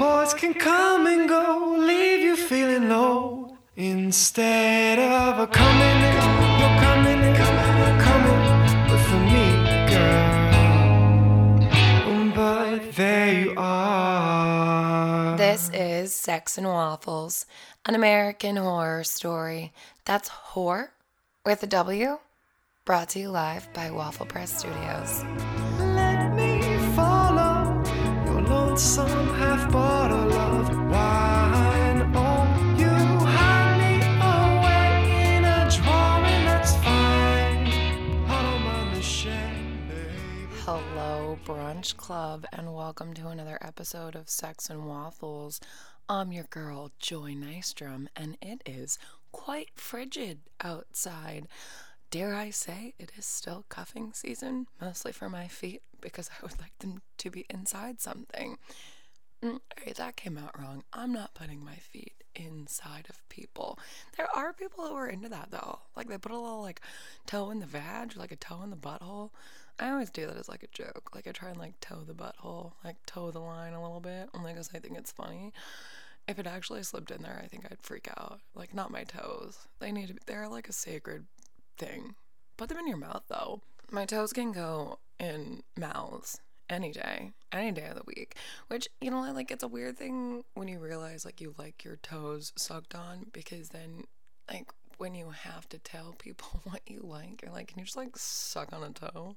boys can come and go, leave you feeling low. Instead of a coming in, you're coming in, coming coming with me, girl. But there you are. This is Sex and Waffles, an American horror story. That's whore with a W, brought to you live by Waffle Press Studios. Let me follow your lonesome Hello, brunch Club, and welcome to another episode of Sex and Waffles. I'm your girl, Joy Nystrom, and it is quite frigid outside. Dare I say it is still cuffing season, mostly for my feet, because I would like them to be inside something. Mm, okay, that came out wrong. I'm not putting my feet inside of people. There are people who are into that though. Like they put a little like toe in the vag, like a toe in the butthole. I always do that as like a joke. Like I try and like toe the butthole, like toe the line a little bit, only because I think it's funny. If it actually slipped in there, I think I'd freak out. Like not my toes. They need to be. They're like a sacred thing. Put them in your mouth though. My toes can go in mouths any day, any day of the week. Which, you know, like it's a weird thing when you realize like you like your toes sucked on because then like when you have to tell people what you like, you're like, can you just like suck on a toe?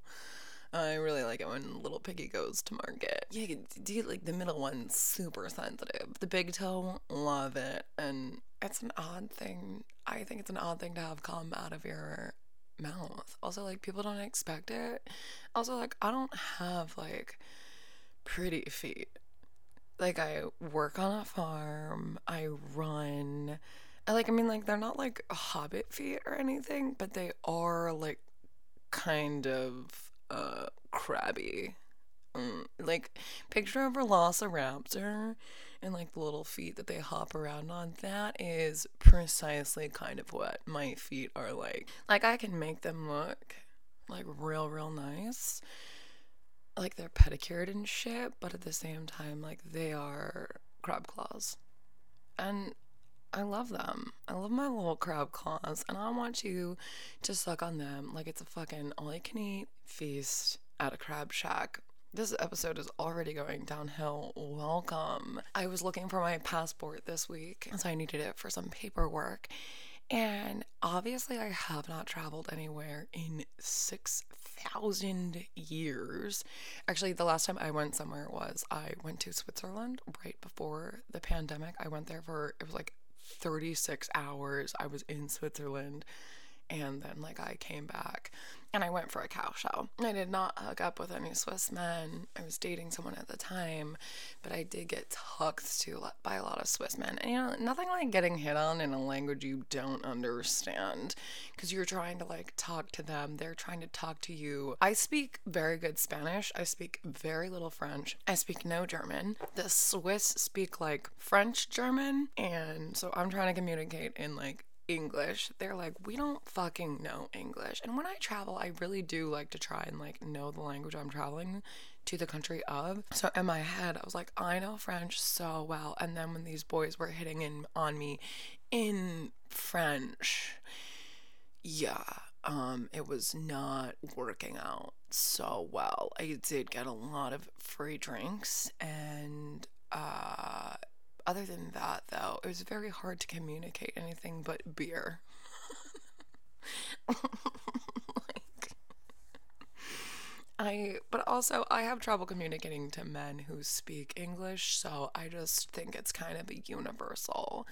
I really like it when little piggy goes to market. Yeah, do you like the middle one super sensitive? The big toe, love it. And it's an odd thing. I think it's an odd thing to have come out of your mouth. Also, like people don't expect it. Also, like I don't have like pretty feet. Like I work on a farm, I run. I like I mean like they're not like hobbit feet or anything, but they are like kind of uh crabby. Mm, like picture of a velociraptor and like the little feet that they hop around on. That is precisely kind of what my feet are like. Like I can make them look like real, real nice. Like they're pedicured and shit, but at the same time, like they are crab claws. And I love them. I love my little crab claws, and I want you to suck on them like it's a fucking all you can eat feast at a crab shack. This episode is already going downhill. Welcome. I was looking for my passport this week, so I needed it for some paperwork. And obviously, I have not traveled anywhere in 6,000 years. Actually, the last time I went somewhere was I went to Switzerland right before the pandemic. I went there for, it was like 36 hours. I was in Switzerland and then like I came back and I went for a cow show. I did not hook up with any Swiss men. I was dating someone at the time, but I did get talked to by a lot of Swiss men. And you know, nothing like getting hit on in a language you don't understand because you're trying to like talk to them, they're trying to talk to you. I speak very good Spanish. I speak very little French. I speak no German. The Swiss speak like French German, and so I'm trying to communicate in like English. They're like, we don't fucking know English. And when I travel, I really do like to try and like know the language I'm traveling to the country of. So in my head, I was like, I know French so well. And then when these boys were hitting in on me in French, yeah, um, it was not working out so well. I did get a lot of free drinks and uh other than that, though, it was very hard to communicate anything but beer. like, I, but also, I have trouble communicating to men who speak English, so I just think it's kind of a universal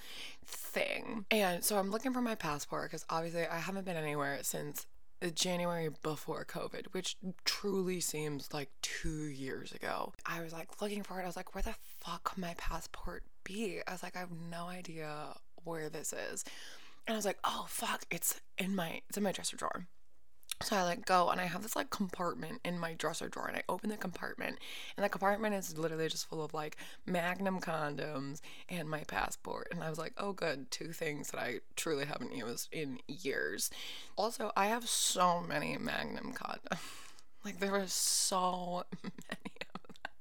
thing. And so I'm looking for my passport because obviously I haven't been anywhere since January before COVID, which truly seems like two years ago. I was like looking for it. I was like, where the fuck could my passport be? I was like, I have no idea where this is. And I was like, oh fuck, it's in my it's in my dresser drawer. So I like go and I have this like compartment in my dresser drawer and I open the compartment and the compartment is literally just full of like magnum condoms and my passport. And I was like, oh good, two things that I truly haven't used in years. Also, I have so many magnum condoms. like there are so many of them.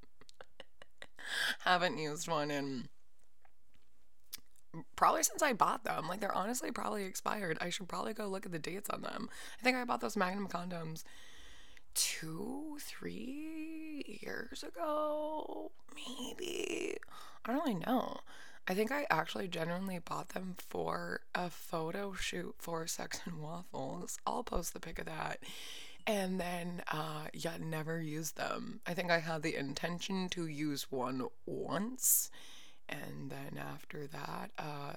haven't used one in probably since I bought them. Like they're honestly probably expired. I should probably go look at the dates on them. I think I bought those Magnum condoms two, three years ago, maybe. I don't really know. I think I actually genuinely bought them for a photo shoot for Sex and Waffles. I'll post the pic of that. And then, uh, yeah, never used them. I think I had the intention to use one once. And then after that, uh,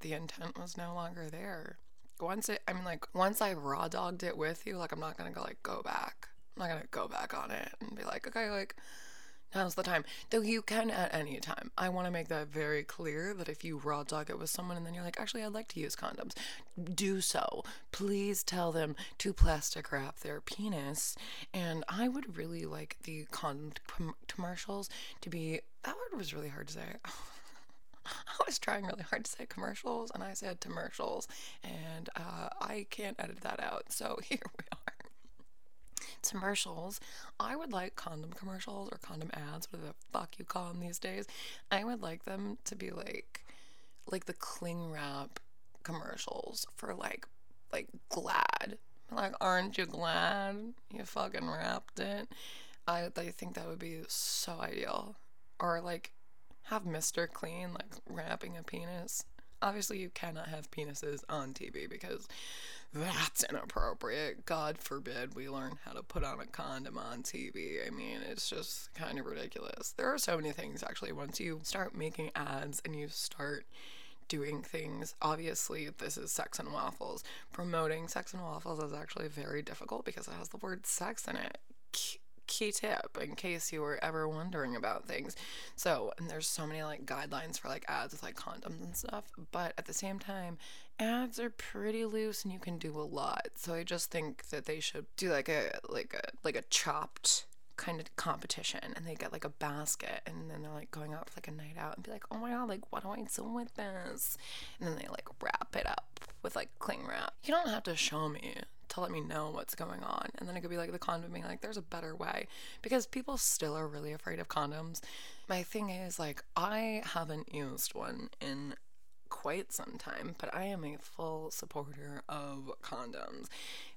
the intent was no longer there. Once it, I mean, like, once I raw dogged it with you, like, I'm not gonna go, like, go back. I'm not gonna go back on it and be like, okay, like, now's the time. Though you can at any time. I want to make that very clear that if you raw dog it with someone and then you're like, actually, I'd like to use condoms, do so. Please tell them to plastic wrap their penis. And I would really like the condom commercials to be. That word was really hard to say. I was trying really hard to say commercials and I said commercials, and uh, I can't edit that out. So here we are commercials. I would like condom commercials or condom ads, whatever the fuck you call them these days. I would like them to be like, like the cling wrap commercials for like, like Glad. Like, aren't you glad you fucking wrapped it? I, I think that would be so ideal. Or like, have Mr. Clean like wrapping a penis. Obviously, you cannot have penises on TV because that's inappropriate. God forbid we learn how to put on a condom on TV. I mean, it's just kind of ridiculous. There are so many things actually. Once you start making ads and you start doing things, obviously, this is Sex and Waffles. Promoting Sex and Waffles is actually very difficult because it has the word sex in it key tip in case you were ever wondering about things. So, and there's so many like guidelines for like ads with like condoms and stuff, but at the same time, ads are pretty loose and you can do a lot. So I just think that they should do like a like a like a chopped kind of competition and they get like a basket and then they're like going out for like a night out and be like, oh my god, like what do I do with this? And then they like wrap it up with like cling wrap. You don't have to show me to let me know what's going on. And then it could be like the condom being like, there's a better way. Because people still are really afraid of condoms. My thing is, like, I haven't used one in quite some time, but I am a full supporter of condoms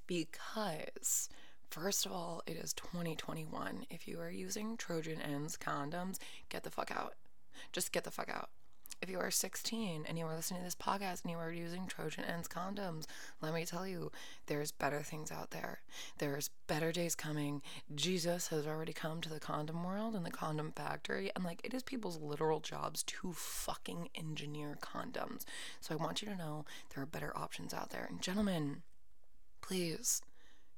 because. First of all, it is 2021. If you are using Trojan ENZ condoms, get the fuck out. Just get the fuck out. If you are 16 and you are listening to this podcast and you are using Trojan ENZ condoms, let me tell you, there's better things out there. There's better days coming. Jesus has already come to the condom world and the condom factory, and like it is people's literal jobs to fucking engineer condoms. So I want you to know there are better options out there. And gentlemen, please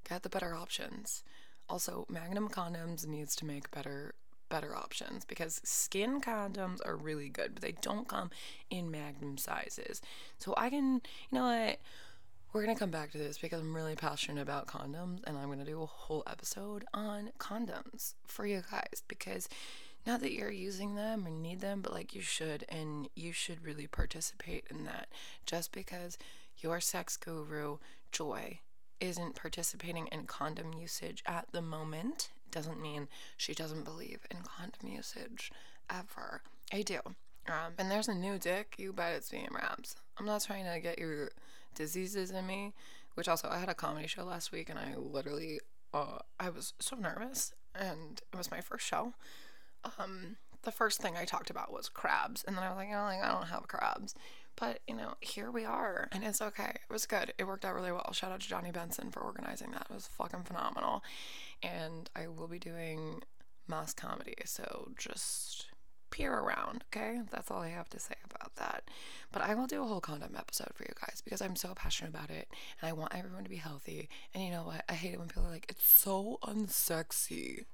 get the better options. Also, Magnum Condoms needs to make better better options because skin condoms are really good, but they don't come in magnum sizes. So I can, you know what? We're going to come back to this because I'm really passionate about condoms and I'm going to do a whole episode on condoms for you guys because not that you're using them or need them, but like you should and you should really participate in that just because your sex guru, Joy, isn't participating in condom usage at the moment doesn't mean she doesn't believe in condom usage ever. I do. Um, and there's a new dick, you bet it's being wrapped. I'm not trying to get your diseases in me, which also I had a comedy show last week and I literally, uh, I was so nervous and it was my first show. Um, the first thing I talked about was crabs, and then I was like, oh, like, I don't have crabs. But, you know, here we are, and it's okay. It was good. It worked out really well. Shout out to Johnny Benson for organizing that. It was fucking phenomenal. And I will be doing mass comedy, so just peer around, okay? That's all I have to say about that. But I will do a whole condom episode for you guys because I'm so passionate about it and I want everyone to be healthy. And you know what? I hate it when people are like, it's so unsexy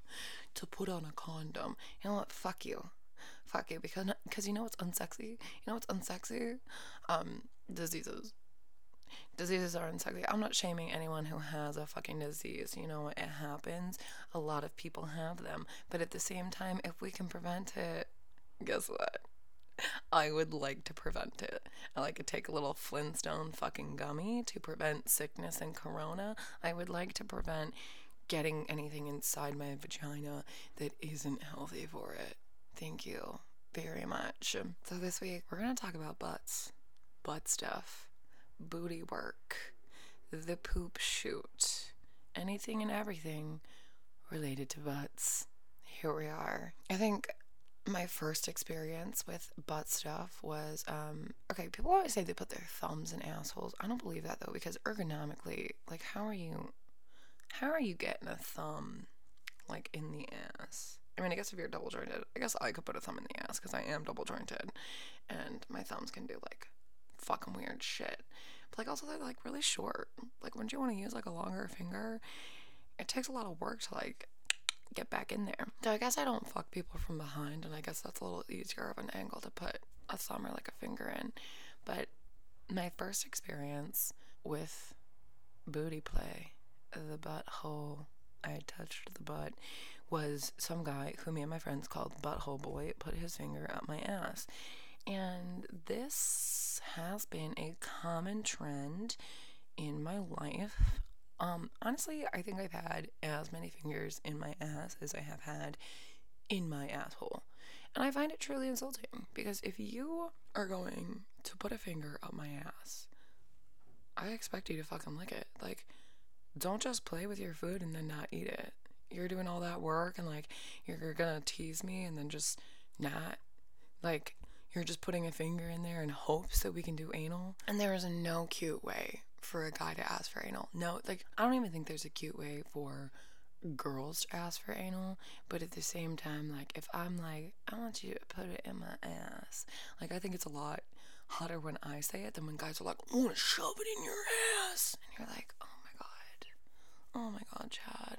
to put on a condom. You know what? Fuck you. Fuck you. Because, because you know what's unsexy? You know what's unsexy? Um, diseases. Diseases are unsexy. I'm not shaming anyone who has a fucking disease. You know, it happens. A lot of people have them. But at the same time, if we can prevent it, guess what? I would like to prevent it. I like to take a little Flintstone fucking gummy to prevent sickness and corona. I would like to prevent getting anything inside my vagina that isn't healthy for it. Thank you very much. So, this week we're going to talk about butts, butt stuff, booty work, the poop shoot, anything and everything related to butts. Here we are. I think my first experience with butt stuff was um okay people always say they put their thumbs in assholes i don't believe that though because ergonomically like how are you how are you getting a thumb like in the ass i mean i guess if you're double jointed i guess i could put a thumb in the ass because i am double jointed and my thumbs can do like fucking weird shit but like also they're like really short like wouldn't you want to use like a longer finger it takes a lot of work to like get back in there. So I guess I don't fuck people from behind, and I guess that's a little easier of an angle to put a thumb or like a finger in. But my first experience with booty play, the butthole, I touched the butt, was some guy who me and my friends called Butthole Boy put his finger up my ass. And this has been a common trend in my life. Um, honestly, I think I've had as many fingers in my ass as I have had in my asshole. And I find it truly insulting because if you are going to put a finger up my ass, I expect you to fucking lick it. Like, don't just play with your food and then not eat it. You're doing all that work and like you're gonna tease me and then just not. Like, you're just putting a finger in there in hopes that we can do anal. And there is no cute way for a guy to ask for anal. No, like I don't even think there's a cute way for girls to ask for anal, but at the same time, like if I'm like, I want you to put it in my ass, like I think it's a lot hotter when I say it than when guys are like, I want to shove it in your ass, and you're like, oh my god, oh my god, Chad.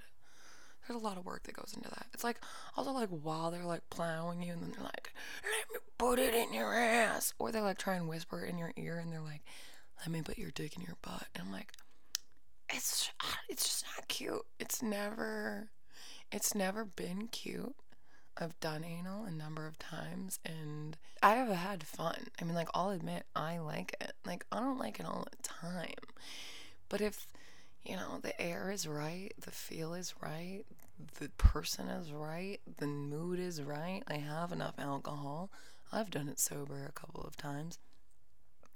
There's a lot of work that goes into that. It's like also like while they're like plowing you, and then they're like, "Let me put it in your ass," or they like try and whisper in your ear, and they're like, let me put your dick in your butt. And I'm like, it's ah, it's just not cute. It's never it's never been cute. I've done anal a number of times and I have had fun. I mean like I'll admit I like it. Like I don't like it all the time. But if you know, the air is right, the feel is right, the person is right, the mood is right, I have enough alcohol. I've done it sober a couple of times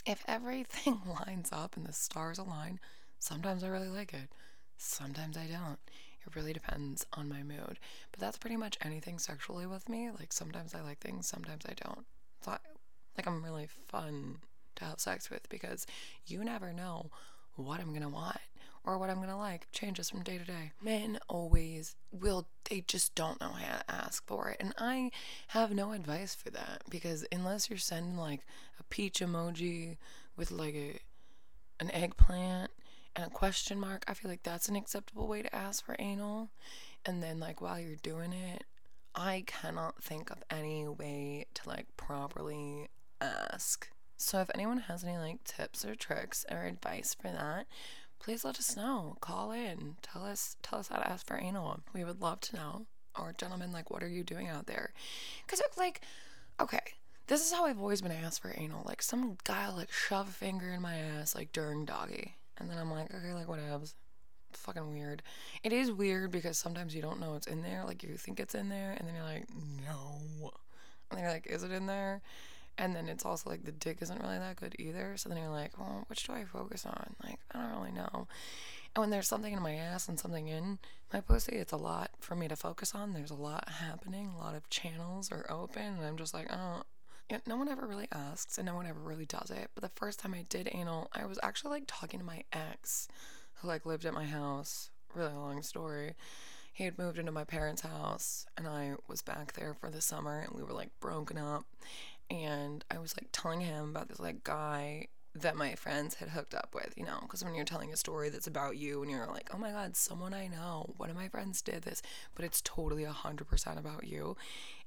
if everything lines up and the stars align, sometimes I really like it. Sometimes I don't. It really depends on my mood. But that's pretty much anything sexually with me. Like sometimes I like things, sometimes I don't. So I, like I'm really fun to have sex with because you never know what I'm gonna want or what I'm gonna like changes from day to day. Men always will, they just don't know how to ask for it. And I have no advice for that because unless you're sending like a peach emoji with like a, an eggplant and a question mark, I feel like that's an acceptable way to ask for anal. And then, like, while you're doing it, I cannot think of any way to like properly ask. So if anyone has any like tips or tricks or advice for that, please let us know. Call in. Tell us tell us how to ask for anal. We would love to know. Or gentlemen, like what are you doing out there? Cause it's like, okay, this is how I've always been asked for anal. Like some guy like shove a finger in my ass like during doggy. And then I'm like, okay, like what? Fucking weird. It is weird because sometimes you don't know it's in there. Like you think it's in there, and then you're like, no. And then you're like, is it in there? And then it's also like the dick isn't really that good either. So then you're like, well, which do I focus on? Like, I don't really know. And when there's something in my ass and something in my pussy, it's a lot for me to focus on. There's a lot happening, a lot of channels are open, and I'm just like, oh. No one ever really asks and no one ever really does it. But the first time I did anal, I was actually like talking to my ex who like lived at my house. Really long story. He had moved into my parents' house and I was back there for the summer and we were like broken up and I was like telling him about this like guy that my friends had hooked up with, you know, because when you're telling a story that's about you and you're like, oh my God, someone I know, one of my friends did this, but it's totally 100% about you.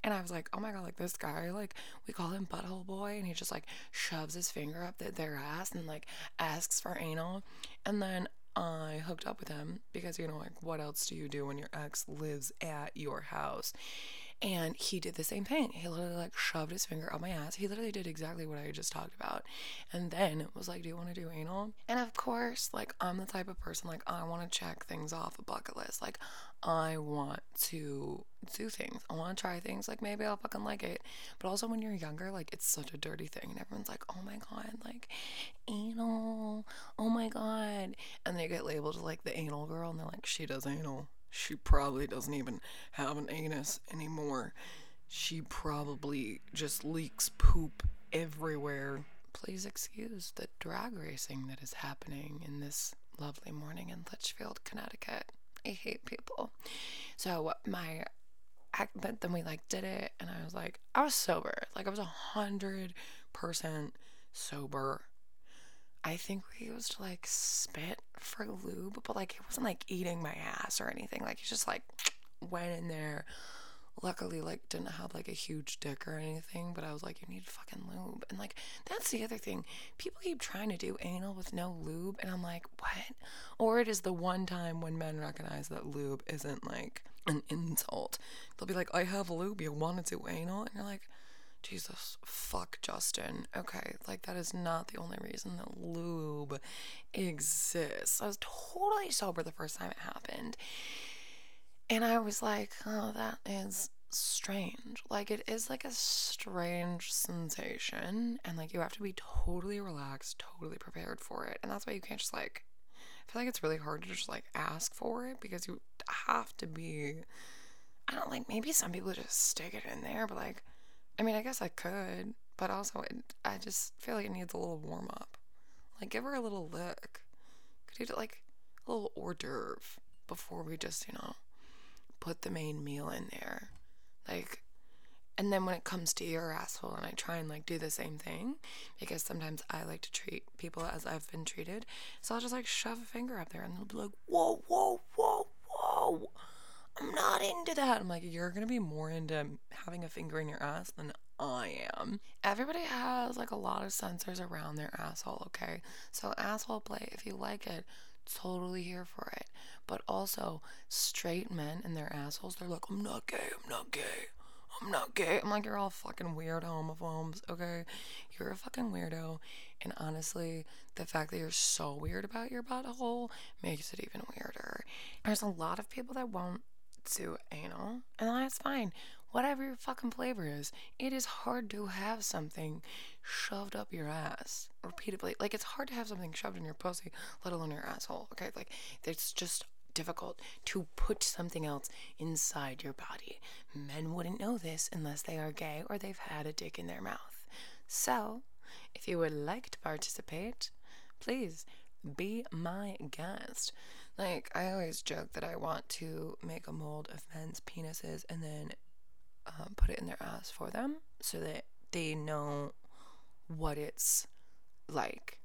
And I was like, oh my God, like this guy, like we call him Butthole Boy, and he just like shoves his finger up their ass and like asks for anal. And then I hooked up with him because, you know, like what else do you do when your ex lives at your house? And he did the same thing. He literally like shoved his finger up my ass. He literally did exactly what I just talked about. And then it was like, Do you want to do anal? And of course, like I'm the type of person like I want to check things off a bucket list. Like I want to do things. I want to try things. Like maybe I'll fucking like it. But also when you're younger, like it's such a dirty thing. And everyone's like, oh my God, like anal. Oh my God. And they get labeled as like the anal girl. And they're like, she does anal. She probably doesn't even have an anus anymore. She probably just leaks poop everywhere. Please excuse the drag racing that is happening in this lovely morning in Litchfield, Connecticut. I hate people. So my but then we like did it and I was like I was sober. Like I was a hundred percent sober. I think we used like spit for lube, but like it wasn't like eating my ass or anything. Like he just like went in there. Luckily, like didn't have like a huge dick or anything, but I was like, you need fucking lube. And like that's the other thing. People keep trying to do anal with no lube, and I'm like, what? Or it is the one time when men recognize that lube isn't like an insult. They'll be like, I have lube, you want to do anal? And you're like, Jesus, fuck Justin. Okay, like that is not the only reason that lube exists. I was totally sober the first time it happened. And I was like, oh, that is strange. Like, it is like a strange sensation. And like, you have to be totally relaxed, totally prepared for it. And that's why you can't just like, I feel like it's really hard to just like ask for it because you have to be, I don't like, maybe some people just stick it in there, but like, I mean, I guess I could, but also it, I just feel like it needs a little warm up. Like, give her a little lick. Could you do like a little hors d'oeuvre before we just, you know, put the main meal in there? Like, and then when it comes to your asshole, and I try and like do the same thing because sometimes I like to treat people as I've been treated. So I'll just like shove a finger up there and they'll be like, whoa, whoa, whoa, whoa. I'm not into that. I'm like, you're gonna be more into having a finger in your ass than I am. Everybody has like a lot of sensors around their asshole, okay? So, asshole play, if you like it, totally here for it. But also, straight men and their assholes, they're like, I'm not gay, I'm not gay. I'm not gay. I'm like, you're all fucking weird homophobes, okay? You're a fucking weirdo. And honestly, the fact that you're so weird about your butthole makes it even weirder. There's a lot of people that won't do anal, and that's fine. Whatever your fucking flavor is, it is hard to have something shoved up your ass repeatedly. Like, it's hard to have something shoved in your pussy, let alone your asshole, okay? Like, it's just difficult to put something else inside your body. Men wouldn't know this unless they are gay or they've had a dick in their mouth. So, if you would like to participate, please be my guest. Like, I always joke that I want to make a mold of men's penises and then um, put it in their ass for them so that they know what it's like.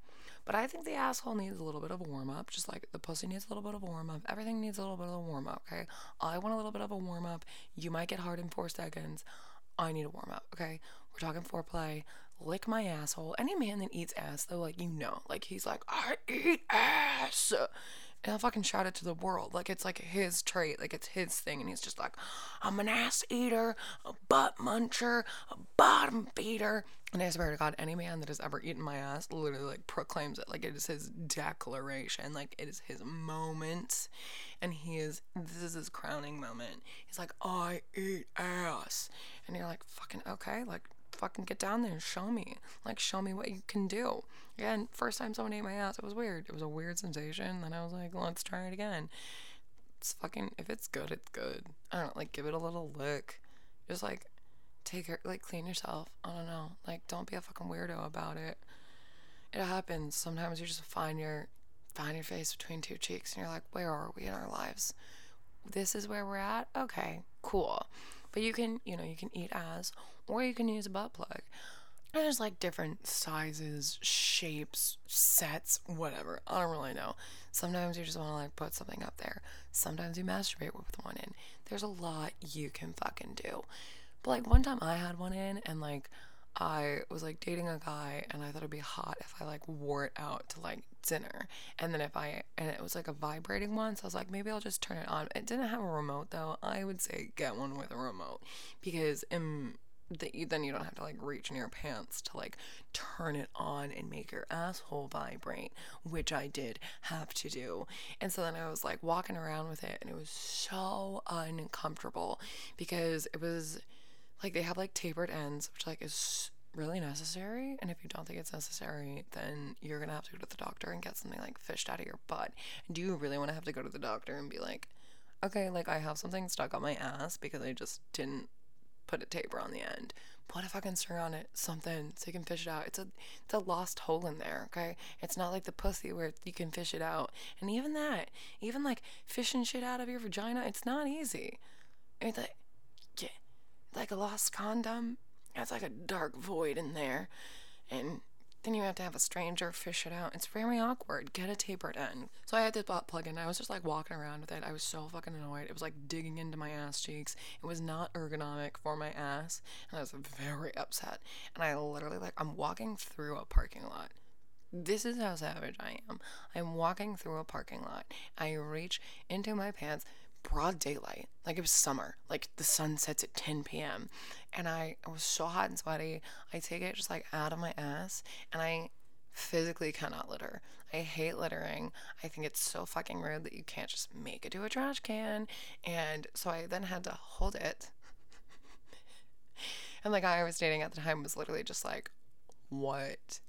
But I think the asshole needs a little bit of a warm up, just like the pussy needs a little bit of a warm up. Everything needs a little bit of a warm up, okay? I want a little bit of a warm up. You might get hard in four seconds. I need a warm up, okay? We're talking foreplay. Lick my asshole. Any man that eats ass, though, like, you know, like, he's like, I eat ass and I'll fucking shout it to the world. Like it's like his trait, like it's his thing. And he's just like, I'm an ass eater, a butt muncher, a bottom feeder. And I swear to God, any man that has ever eaten my ass literally like proclaims it. Like it is his declaration. Like it is his moment. And he is, this is his crowning moment. He's like, I eat ass. And you're like, fucking okay. Like, fucking get down there and show me. Like, show me what you can do. Again, first time someone ate my ass, it was weird. It was a weird sensation. Then I was like, let's try it again. It's fucking, if it's good, it's good. I don't know, like, give it a little lick. Just like, take it, like, clean yourself. I don't know. Like, don't be a fucking weirdo about it. It happens. Sometimes you just find your, find your face between two cheeks and you're like, where are we in our lives? This is where we're at? Okay, cool. But you can, you know, you can eat ass or you can use a butt plug. And there's like different sizes, shapes, sets, whatever. I don't really know. Sometimes you just want to like put something up there. Sometimes you masturbate with one in. There's a lot you can fucking do. But like one time I had one in and like I was like dating a guy and I thought it'd be hot if I like wore it out to like dinner. And then if I, and it was like a vibrating one, so I was like, maybe I'll just turn it on. It didn't have a remote though. I would say get one with a remote because um, that you then you don't have to like reach in your pants to like turn it on and make your asshole vibrate, which I did have to do. And so then I was like walking around with it and it was so uncomfortable because it was like they have like tapered ends, which like is really necessary. And if you don't think it's necessary, then you're gonna have to go to the doctor and get something like fished out of your butt. Do you really want to have to go to the doctor and be like, okay, like I have something stuck on my ass because I just didn't put a taper on the end. Put a fucking string on it, something, so you can fish it out. It's a it's a lost hole in there, okay? It's not like the pussy where you can fish it out. And even that, even like fishing shit out of your vagina, it's not easy. It's like, yeah, like a lost condom. It's like a dark void in there, and then you have to have a stranger fish it out. It's very awkward. Get a tapered end. So I had this butt plug in. I was just like walking around with it. I was so fucking annoyed. It was like digging into my ass cheeks. It was not ergonomic for my ass, and I was very upset. And I literally like I'm walking through a parking lot. This is how savage I am. I'm walking through a parking lot. I reach into my pants, broad daylight, like it was summer, like the sun sets at 10 p.m. And I, I was so hot and sweaty. I take it just like out of my ass and I physically cannot litter. I hate littering. I think it's so fucking rude that you can't just make it to a trash can. And so I then had to hold it. and the guy I was dating at the time was literally just like, What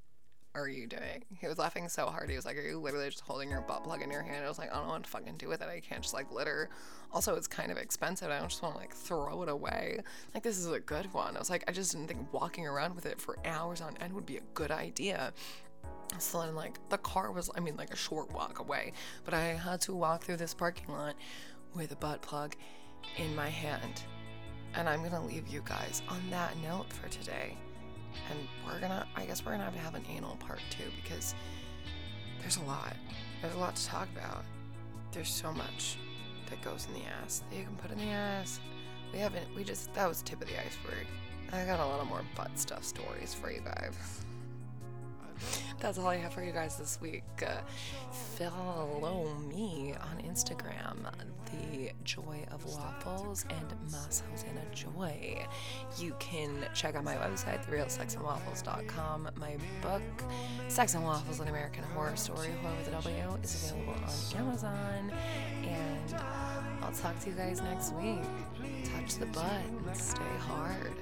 are you doing? He was laughing so hard. He was like, Are you literally just holding your butt plug in your hand? I was like, I don't know what to fucking do with it. I can't just like litter. Also, it's kind of expensive. I don't just want to like throw it away. Like, this is a good one. I was like, I just didn't think walking around with it for hours on end would be a good idea. So then, like, the car was, I mean, like a short walk away, but I had to walk through this parking lot with a butt plug in my hand. And I'm gonna leave you guys on that note for today. And we're gonna, I guess we're gonna have to have an anal part too because there's a lot. There's a lot to talk about. There's so much that goes in the ass that you can put in the ass. We haven't, we just, that was tip of the iceberg. I got a lot of more butt stuff stories for you guys. That's all I have for you guys this week. Follow me on Instagram, The Joy of Waffles and Mas Hosanna Joy. You can check out my website, therealsexandwaffles.com. My book, Sex and Waffles, an American Horror Story, Horror with a W, is available on Amazon. And I'll talk to you guys next week. Touch the butt and stay hard.